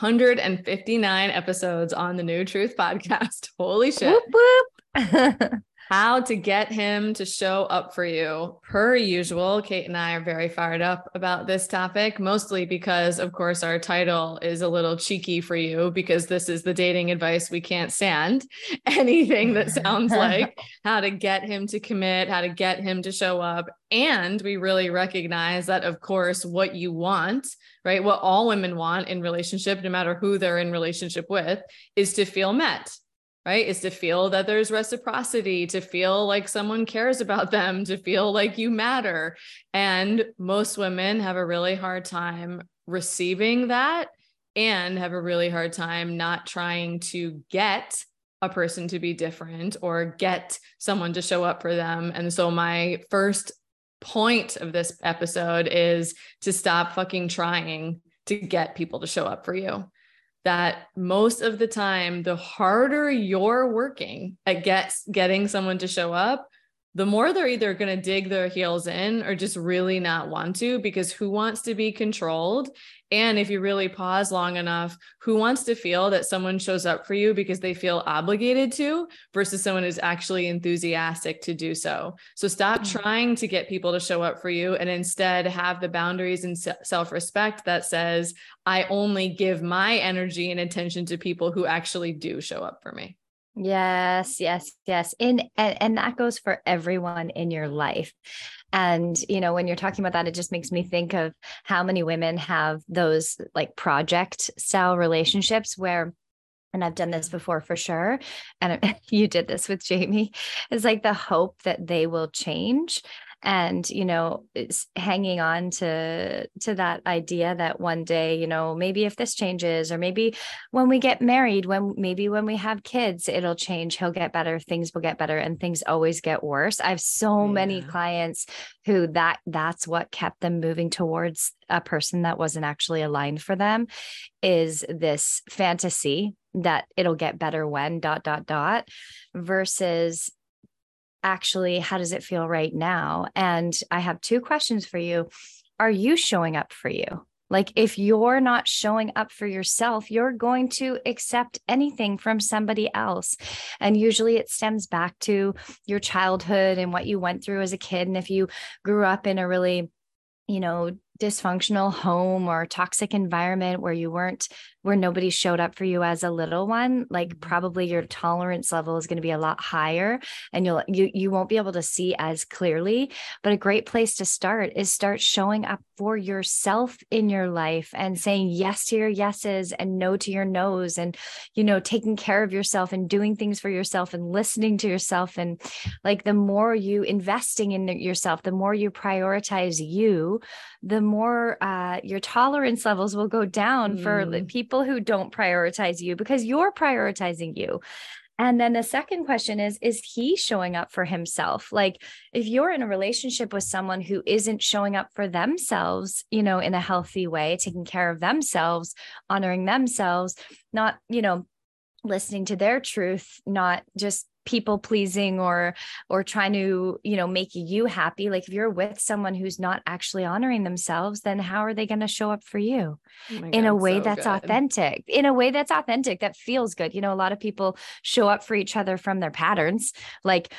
159 episodes on the New Truth podcast. Holy shit. Whoop, whoop. How to get him to show up for you. Per usual, Kate and I are very fired up about this topic, mostly because, of course, our title is a little cheeky for you because this is the dating advice we can't stand. Anything that sounds like how to get him to commit, how to get him to show up. And we really recognize that, of course, what you want right? What all women want in relationship, no matter who they're in relationship with, is to feel met, right? Is to feel that there's reciprocity, to feel like someone cares about them, to feel like you matter. And most women have a really hard time receiving that and have a really hard time not trying to get a person to be different or get someone to show up for them. And so my first point of this episode is to stop fucking trying to get people to show up for you. That most of the time, the harder you're working at get, getting someone to show up, the more they're either going to dig their heels in or just really not want to, because who wants to be controlled? And if you really pause long enough, who wants to feel that someone shows up for you because they feel obligated to versus someone who's actually enthusiastic to do so? So stop mm-hmm. trying to get people to show up for you and instead have the boundaries and self respect that says, I only give my energy and attention to people who actually do show up for me. Yes, yes, yes. In and, and that goes for everyone in your life. And, you know, when you're talking about that, it just makes me think of how many women have those like project style relationships where and I've done this mm-hmm. before for sure. And you did this with Jamie. It's like the hope that they will change and you know it's hanging on to to that idea that one day you know maybe if this changes or maybe when we get married when maybe when we have kids it'll change he'll get better things will get better and things always get worse i have so yeah. many clients who that that's what kept them moving towards a person that wasn't actually aligned for them is this fantasy that it'll get better when dot dot dot versus actually how does it feel right now? And i have two questions for you. Are you showing up for you? Like if you're not showing up for yourself you're going to accept anything from somebody else. And usually it stems back to your childhood and what you went through as a kid. And if you grew up in a really you know dysfunctional home or toxic environment where you weren't where nobody showed up for you as a little one like mm-hmm. probably your tolerance level is going to be a lot higher and you'll you you won't be able to see as clearly. But a great place to start is start showing up for yourself in your life and saying yes to your yeses and no to your no's and you know taking care of yourself and doing things for yourself and listening to yourself. And like the more you investing in yourself the more you prioritize you the more uh, your tolerance levels will go down mm. for people who don't prioritize you because you're prioritizing you. And then the second question is Is he showing up for himself? Like, if you're in a relationship with someone who isn't showing up for themselves, you know, in a healthy way, taking care of themselves, honoring themselves, not, you know, listening to their truth, not just people pleasing or or trying to you know make you happy like if you're with someone who's not actually honoring themselves then how are they going to show up for you oh in a way so that's good. authentic in a way that's authentic that feels good you know a lot of people show up for each other from their patterns like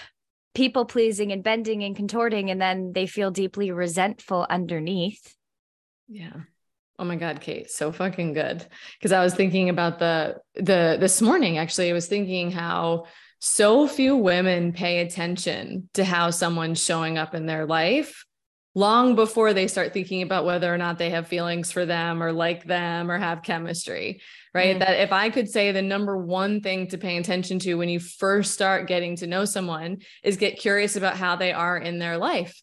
people pleasing and bending and contorting and then they feel deeply resentful underneath yeah Oh my God, Kate, so fucking good. Cause I was thinking about the the this morning, actually, I was thinking how so few women pay attention to how someone's showing up in their life long before they start thinking about whether or not they have feelings for them or like them or have chemistry, right? Mm-hmm. That if I could say the number one thing to pay attention to when you first start getting to know someone is get curious about how they are in their life.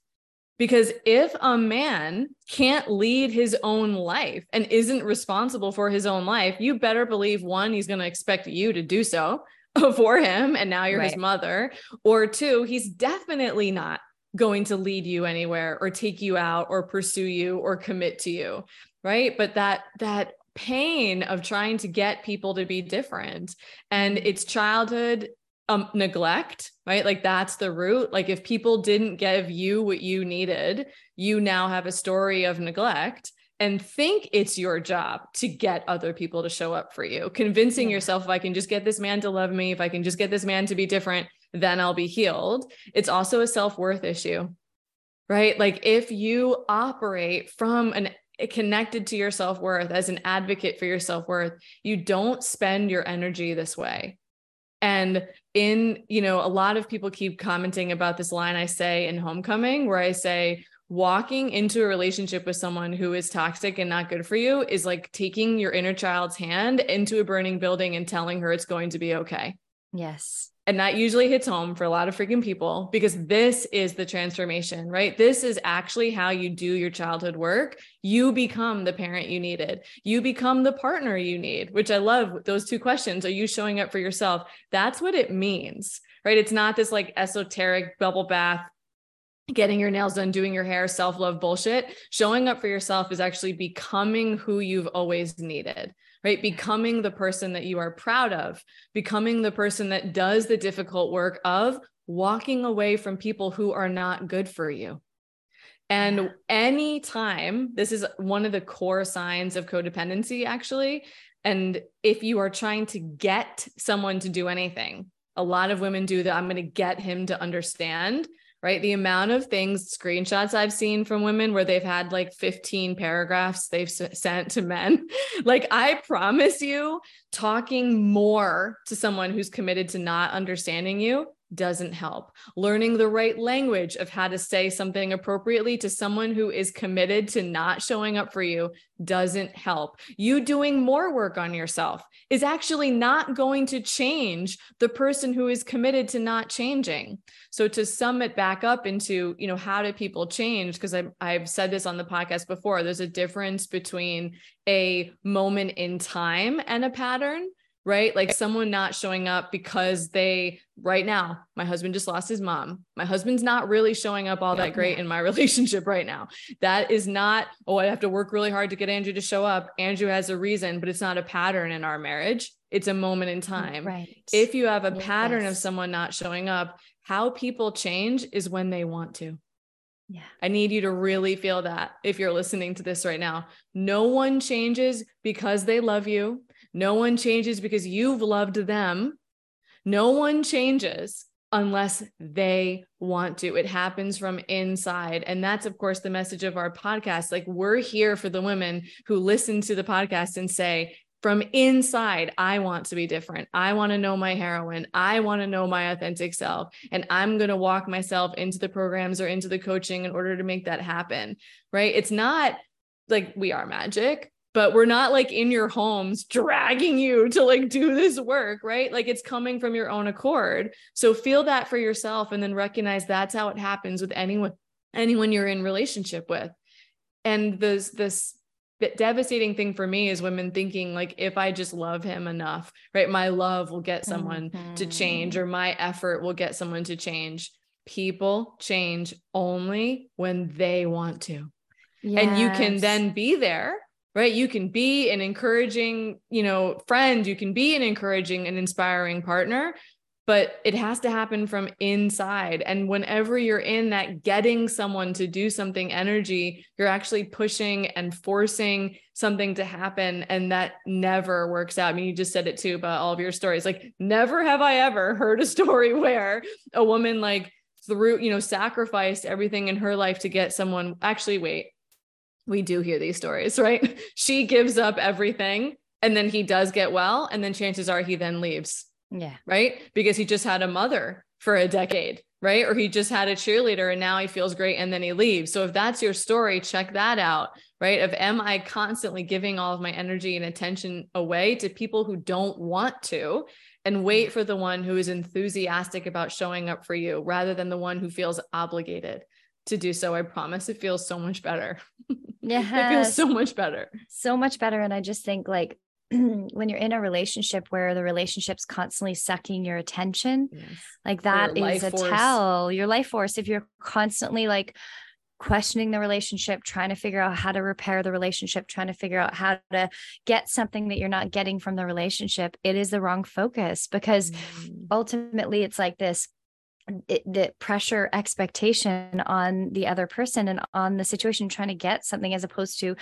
Because if a man can't lead his own life and isn't responsible for his own life, you better believe one, he's going to expect you to do so for him. And now you're right. his mother. Or two, he's definitely not going to lead you anywhere or take you out or pursue you or commit to you right but that that pain of trying to get people to be different and it's childhood um, neglect right like that's the root like if people didn't give you what you needed you now have a story of neglect and think it's your job to get other people to show up for you convincing yeah. yourself if i can just get this man to love me if i can just get this man to be different then I'll be healed. It's also a self worth issue, right? Like if you operate from an connected to your self worth as an advocate for your self worth, you don't spend your energy this way. And in, you know, a lot of people keep commenting about this line I say in Homecoming, where I say, walking into a relationship with someone who is toxic and not good for you is like taking your inner child's hand into a burning building and telling her it's going to be okay. Yes. And that usually hits home for a lot of freaking people because this is the transformation, right? This is actually how you do your childhood work. You become the parent you needed. You become the partner you need, which I love those two questions. Are you showing up for yourself? That's what it means, right? It's not this like esoteric bubble bath getting your nails done, doing your hair, self love bullshit. Showing up for yourself is actually becoming who you've always needed right? Becoming the person that you are proud of, becoming the person that does the difficult work of walking away from people who are not good for you. And anytime, this is one of the core signs of codependency, actually. And if you are trying to get someone to do anything, a lot of women do that. I'm going to get him to understand right? The amount of things, screenshots I've seen from women where they've had like 15 paragraphs they've s- sent to men. like, I promise you, talking more to someone who's committed to not understanding you doesn't help. Learning the right language of how to say something appropriately to someone who is committed to not showing up for you doesn't help. You doing more work on yourself is actually not going to change the person who is committed to not changing. So to sum it back up into, you know, how do people change? Because I've said this on the podcast before, there's a difference between a moment in time and a pattern right? Like someone not showing up because they, right now, my husband just lost his mom. My husband's not really showing up all that great in my relationship right now. That is not, oh, I have to work really hard to get Andrew to show up. Andrew has a reason, but it's not a pattern in our marriage. It's a moment in mm, time. Right. If you have a yes. pattern of someone not showing up, how people change is when they want to. Yeah. I need you to really feel that if you're listening to this right now. No one changes because they love you no one changes because you've loved them. No one changes unless they want to. It happens from inside. And that's, of course, the message of our podcast. Like, we're here for the women who listen to the podcast and say, from inside, I want to be different. I want to know my heroine. I want to know my authentic self. And I'm going to walk myself into the programs or into the coaching in order to make that happen. Right. It's not like we are magic but we're not like in your homes dragging you to like do this work, right? Like it's coming from your own accord. So feel that for yourself and then recognize that's how it happens with anyone anyone you're in relationship with. And this this devastating thing for me is women thinking like if I just love him enough, right? My love will get someone mm-hmm. to change or my effort will get someone to change. People change only when they want to. Yes. And you can then be there right? You can be an encouraging you know friend you can be an encouraging and inspiring partner but it has to happen from inside. And whenever you're in that getting someone to do something energy you're actually pushing and forcing something to happen and that never works out. I mean you just said it too about all of your stories. Like never have i ever heard a story where a woman like through you know sacrificed everything in her life to get someone. Actually wait we do hear these stories, right? she gives up everything and then he does get well. And then chances are he then leaves Yeah. Right. Because he just had a mother for a decade. Right. Or he just had a cheerleader and now he feels great and then he leaves. So if that's your story, check that out. Right. Of am I constantly giving all of my energy and attention away to people who don't want to and wait for the one who is enthusiastic about showing up for you rather than the one who feels obligated to do so. I promise it feels so much better. Yeah. it feels so much better. So much better. And I just think like when you're in a relationship where the relationship's constantly sucking your attention, yes. like that is a force. tell your life force. If you're constantly like questioning the relationship, trying to figure out how to repair the relationship, trying to figure out how to get something that you're not getting from the relationship, it is the wrong focus because mm. ultimately it's like this it, the pressure expectation on the other person and on the situation trying to get something as opposed to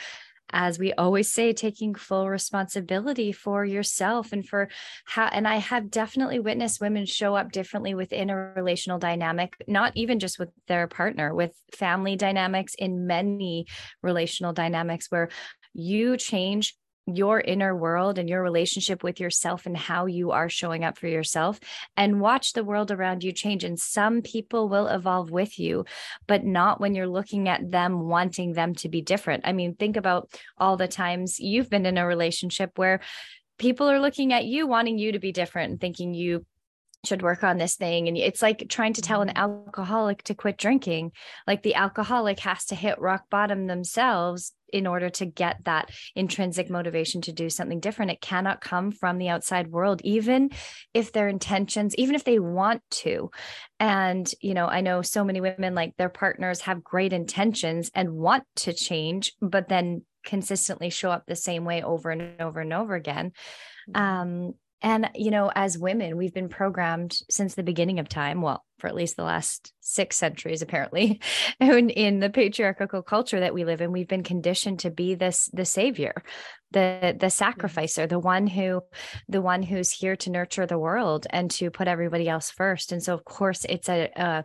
as we always say taking full responsibility for yourself and for how and i have definitely witnessed women show up differently within a relational dynamic not even just with their partner with family dynamics in many relational dynamics where you change your inner world and your relationship with yourself and how you are showing up for yourself and watch the world around you change. And some people will evolve with you, but not when you're looking at them wanting them to be different. I mean, think about all the times you've been in a relationship where people are looking at you wanting you to be different and thinking you should work on this thing and it's like trying to tell an mm-hmm. alcoholic to quit drinking like the alcoholic has to hit rock bottom themselves in order to get that intrinsic motivation to do something different. It cannot come from the outside world, even if their intentions, even if they want to. And, you know, I know so many women like their partners have great intentions and want to change, but then consistently show up the same way over and over and over again. Mm-hmm. Um, and, you know, as women, we've been programmed since the beginning of time, well, for at least the last six centuries, apparently, in, in the patriarchal culture that we live in, we've been conditioned to be this the savior, the the sacrificer, the one who the one who's here to nurture the world and to put everybody else first. And so of course it's a, a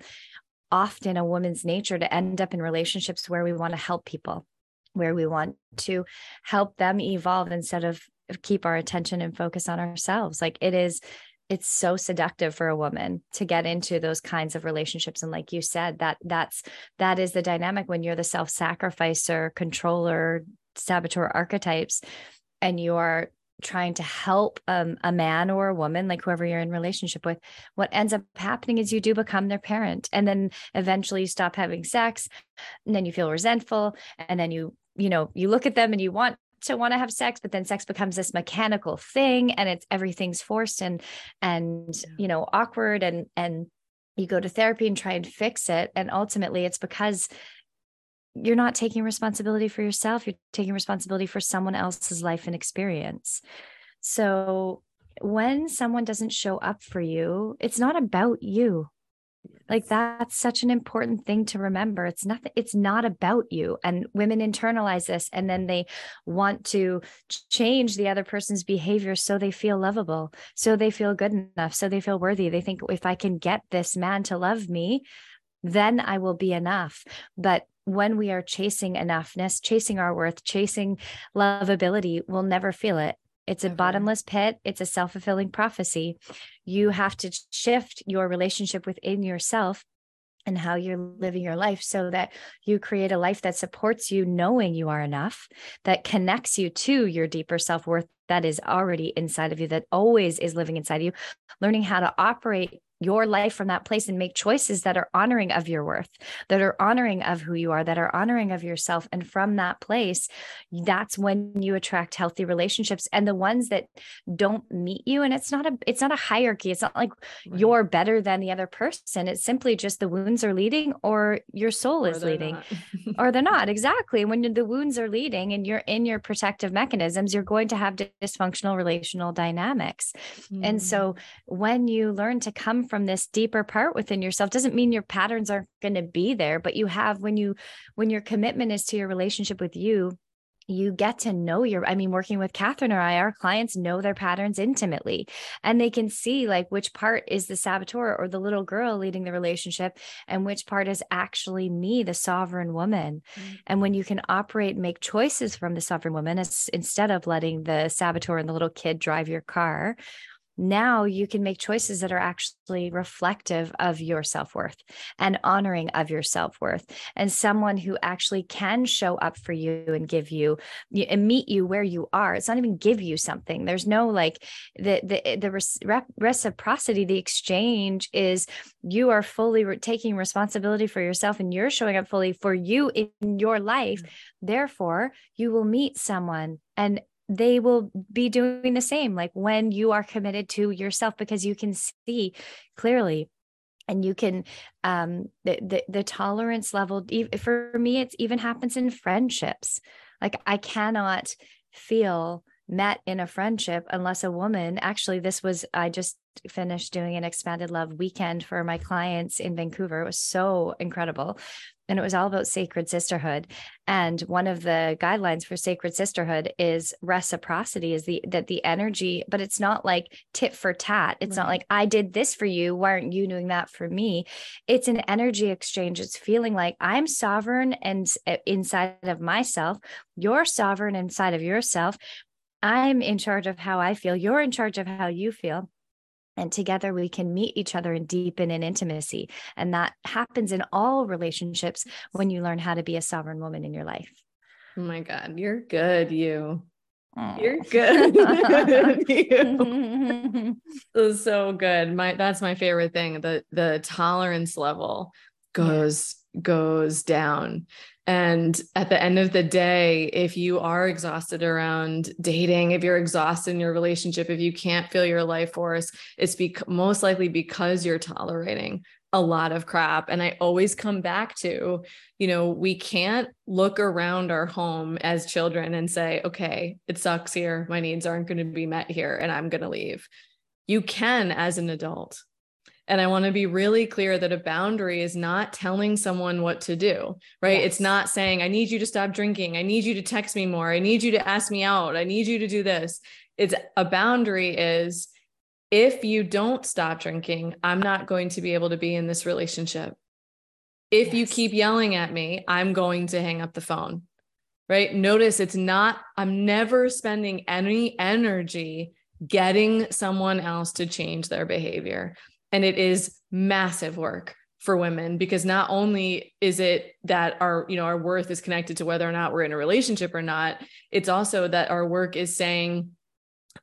often a woman's nature to end up in relationships where we want to help people where we want to help them evolve instead of keep our attention and focus on ourselves. Like it is it's so seductive for a woman to get into those kinds of relationships. And like you said that that's that is the dynamic when you're the self-sacrificer controller saboteur archetypes and you are trying to help um, a man or a woman like whoever you're in relationship with what ends up happening is you do become their parent. And then eventually you stop having sex and then you feel resentful and then you you know you look at them and you want to want to have sex but then sex becomes this mechanical thing and it's everything's forced and and you know awkward and and you go to therapy and try and fix it. And ultimately it's because you're not taking responsibility for yourself you're taking responsibility for someone else's life and experience. So when someone doesn't show up for you it's not about you like that's such an important thing to remember. It's nothing it's not about you and women internalize this and then they want to change the other person's behavior so they feel lovable so they feel good enough so they feel worthy. They think if i can get this man to love me then i will be enough. But when we are chasing enoughness chasing our worth chasing lovability we'll never feel it it's a mm-hmm. bottomless pit. It's a self fulfilling prophecy. You have to shift your relationship within yourself and how you're living your life so that you create a life that supports you knowing you are enough, that connects you to your deeper self worth that is already inside of you, that always is living inside of you, learning how to operate your life from that place and make choices that are honoring of your worth, that are honoring of who you are, that are honoring of yourself. And from that place, that's when you attract healthy relationships. And the ones that don't meet you, and it's not a it's not a hierarchy. It's not like right. you're better than the other person. It's simply just the wounds are leading or your soul or is leading. or they're not. Exactly. When the wounds are leading and you're in your protective mechanisms, you're going to have dysfunctional relational dynamics. Mm. And so when you learn to come from this deeper part within yourself doesn't mean your patterns aren't going to be there but you have when you when your commitment is to your relationship with you you get to know your i mean working with catherine or i our clients know their patterns intimately and they can see like which part is the saboteur or the little girl leading the relationship and which part is actually me the sovereign woman mm-hmm. and when you can operate make choices from the sovereign woman instead of letting the saboteur and the little kid drive your car now you can make choices that are actually reflective of your self-worth and honoring of your self-worth. And someone who actually can show up for you and give you and meet you where you are it's not even give you something. There's no like the the the reciprocity the exchange is you are fully re- taking responsibility for yourself and you're showing up fully for you in your life. Mm-hmm. therefore you will meet someone and they will be doing the same like when you are committed to yourself because you can see clearly and you can um the the, the tolerance level for me it's even happens in friendships. Like i cannot feel met in a friendship unless a woman actually this was i just finished doing an expanded love weekend for my clients in vancouver. It was so incredible and it was all about sacred sisterhood. And one of the guidelines for sacred sisterhood is reciprocity is the that the energy but it's not like tit for tat. It's right. not like i did this for you. Why aren't you doing that for me? It's an energy exchange. It's feeling like i'm sovereign and eh, inside of myself. You're sovereign inside of yourself. I'm in charge of how i feel. You're in charge of how you feel and together we can meet each other and deepen in intimacy. And that happens in all relationships when you learn how to be a sovereign woman in your life. Oh my god you're good you. You're good. You. is so good. My that's my favorite thing the the tolerance level goes. Goes down and at the end of the day, if you are exhausted around dating, if you're exhausted in your relationship, if you can't feel your life force, it's be- most likely because you're tolerating a lot of crap. And I always come back to, you know, we can't look around our home as children and say, okay, it sucks here. My needs aren't going to be met here and I'm going to leave. You can as an adult and I want to be really clear that a boundary is not telling someone what to do, right? Yes. It's not saying, I need you to stop drinking. I need you to text me more. I need you to ask me out. I need you to do this. It's a boundary is if you don't stop drinking, I'm not going to be able to be in this relationship. If yes. you keep yelling at me, I'm going to hang up the phone, right? Notice it's not, I'm never spending any energy getting someone else to change their behavior. And it is massive work for women because not only is it that our you know our worth is connected to whether or not we're in a relationship or not it's also that our work is saying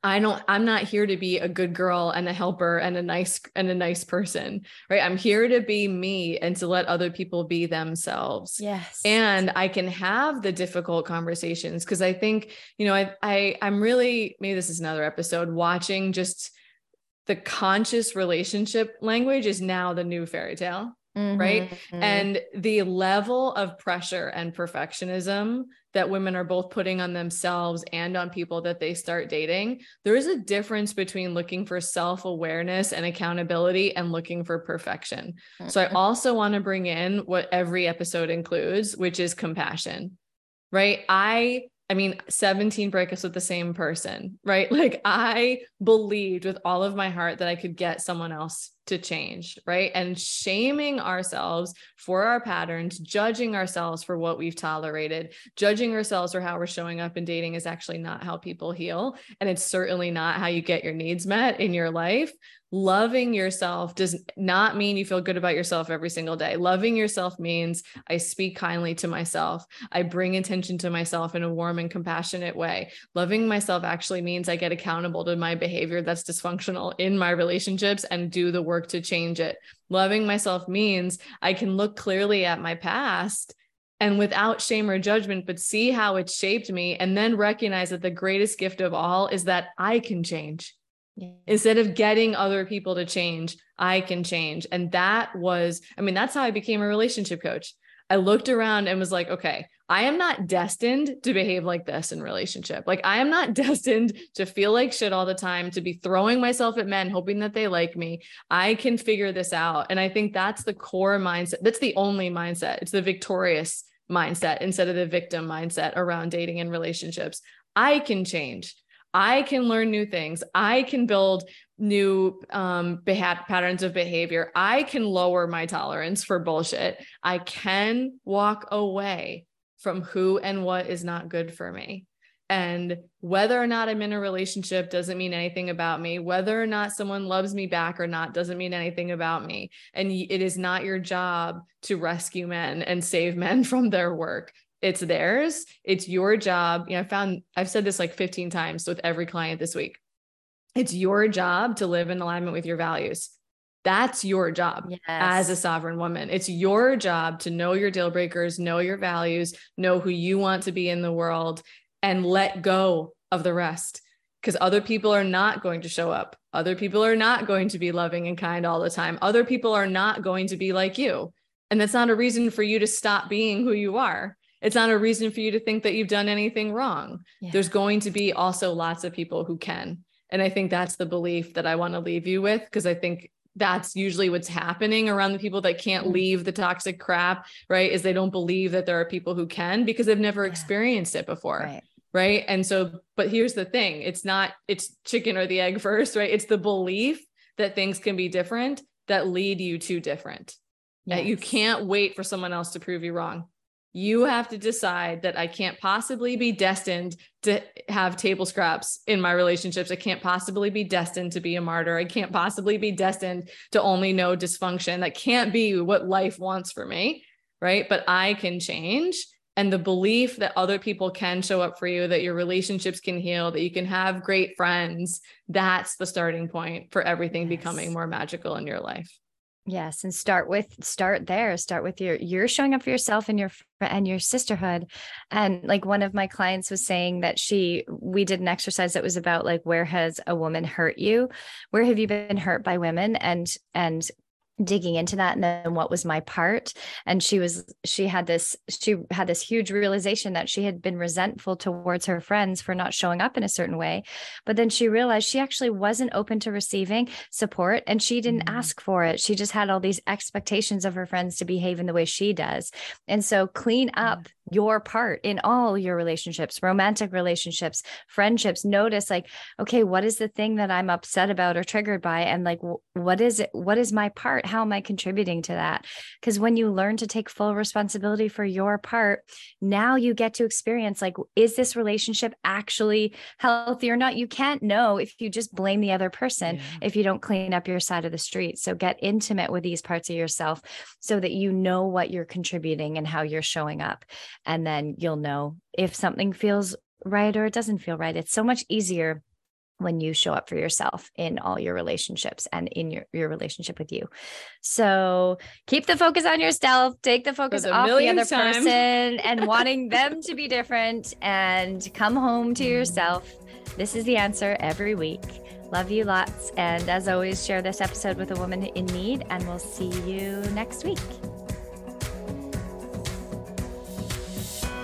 I don't I'm not here to be a good girl and a helper and a nice and a nice person, right? I'm here to be me and to let other people be themselves. Yes. And I can have the difficult conversations because I think, you know, I I I'm really maybe this is another episode watching just the conscious relationship language is now the new fairy tale. Mm-hmm, right. Mm-hmm. And the level of pressure and perfectionism that women are both putting on themselves and on people that they start dating, there is a difference between looking for self awareness and accountability and looking for perfection. Mm-hmm. So I mm-hmm. also want to bring in what every episode includes, which is compassion. Right. I I mean, 17 breakups with the same person, right? Like I believed with all of my heart that I could get someone else to change, right? And shaming ourselves for our patterns, judging ourselves for what we've tolerated, judging ourselves for how we're showing up in dating is actually not how people heal. And it's certainly not how you get your needs met in your life loving yourself does not mean you feel good about yourself every single day. Loving yourself means I speak kindly to myself. I bring attention to myself in a warm and compassionate way. Loving myself actually means I get accountable to my behavior that's dysfunctional in my relationships and do the work to change it. Loving myself means I can look clearly at my past and without shame or judgment, but see how it shaped me and then recognize that the greatest gift of all is that I can change. Yeah. Instead of getting other people to change, I can change. And that was, I mean, that's how I became a relationship coach. I looked around and was like, okay, I am not destined to behave like this in relationship. Like I am not destined to feel like shit all the time, to be throwing myself at men, hoping that they like me. I can figure this out. And I think that's the core mindset. That's the only mindset. It's the victorious mindset instead of the victim mindset around dating and relationships. I can change. I can learn new things. I can build new um, beha- patterns of behavior. I can lower my tolerance for bullshit. I can walk away from who and what is not good for me. And whether or not I'm in a relationship doesn't mean anything about me. Whether or not someone loves me back or not doesn't mean anything about me. And it is not your job to rescue men and save men from their work. It's theirs. It's your job. You know, I found I've said this like 15 times with every client this week. It's your job to live in alignment with your values. That's your job yes. as a sovereign woman. It's your job to know your deal breakers, know your values, know who you want to be in the world, and let go of the rest because other people are not going to show up. Other people are not going to be loving and kind all the time. Other people are not going to be like you. And that's not a reason for you to stop being who you are. It's not a reason for you to think that you've done anything wrong. Yeah. There's going to be also lots of people who can. And I think that's the belief that I want to leave you with because I think that's usually what's happening around the people that can't mm. leave the toxic crap, right? Is they don't believe that there are people who can because they've never yeah. experienced it before. Right. right. And so, but here's the thing it's not, it's chicken or the egg first, right? It's the belief that things can be different that lead you to different. Yes. That you can't wait for someone else to prove you wrong you have to decide that I can't possibly be destined to have table scraps in my relationships. I can't possibly be destined to be a martyr. I can't possibly be destined to only know dysfunction. That can't be what life wants for me. Right. But I can change. And the belief that other people can show up for you, that your relationships can heal, that you can have great friends, that's the starting point for everything yes. becoming more magical in your life. Yes, and start with start there. Start with your you're showing up for yourself and your and your sisterhood. And like one of my clients was saying that she we did an exercise that was about like where has a woman hurt you? Where have you been hurt by women? And and digging into that and then what was my part. And she was she had this she had this huge realization that she had been resentful towards her friends for not showing up in a certain way. But then she realized she actually wasn't open to receiving support and she didn't mm-hmm. ask for it. She just had all these expectations of her friends to behave in the way she does. And so clean up your part in all your relationships, romantic relationships, friendships. Notice, like, okay, what is the thing that I'm upset about or triggered by? And like, what is it? What is my part? How am I contributing to that? Because when you learn to take full responsibility for your part, now you get to experience, like, is this relationship actually healthy or not? You can't know if you just blame the other person, yeah. if you don't clean up your side of the street. So get intimate with these parts of yourself so that you know what you're contributing and how you're showing up and then you'll know if something feels right or it doesn't feel right. It's so much easier when you show up for yourself in all your relationships and in your, your relationship with you. So keep the focus on yourself, take the focus off the other time. person and wanting them to be different and come home to yourself. This is the answer every week. Love you lots. And as always, share this episode with a woman in need, and we'll see you next week.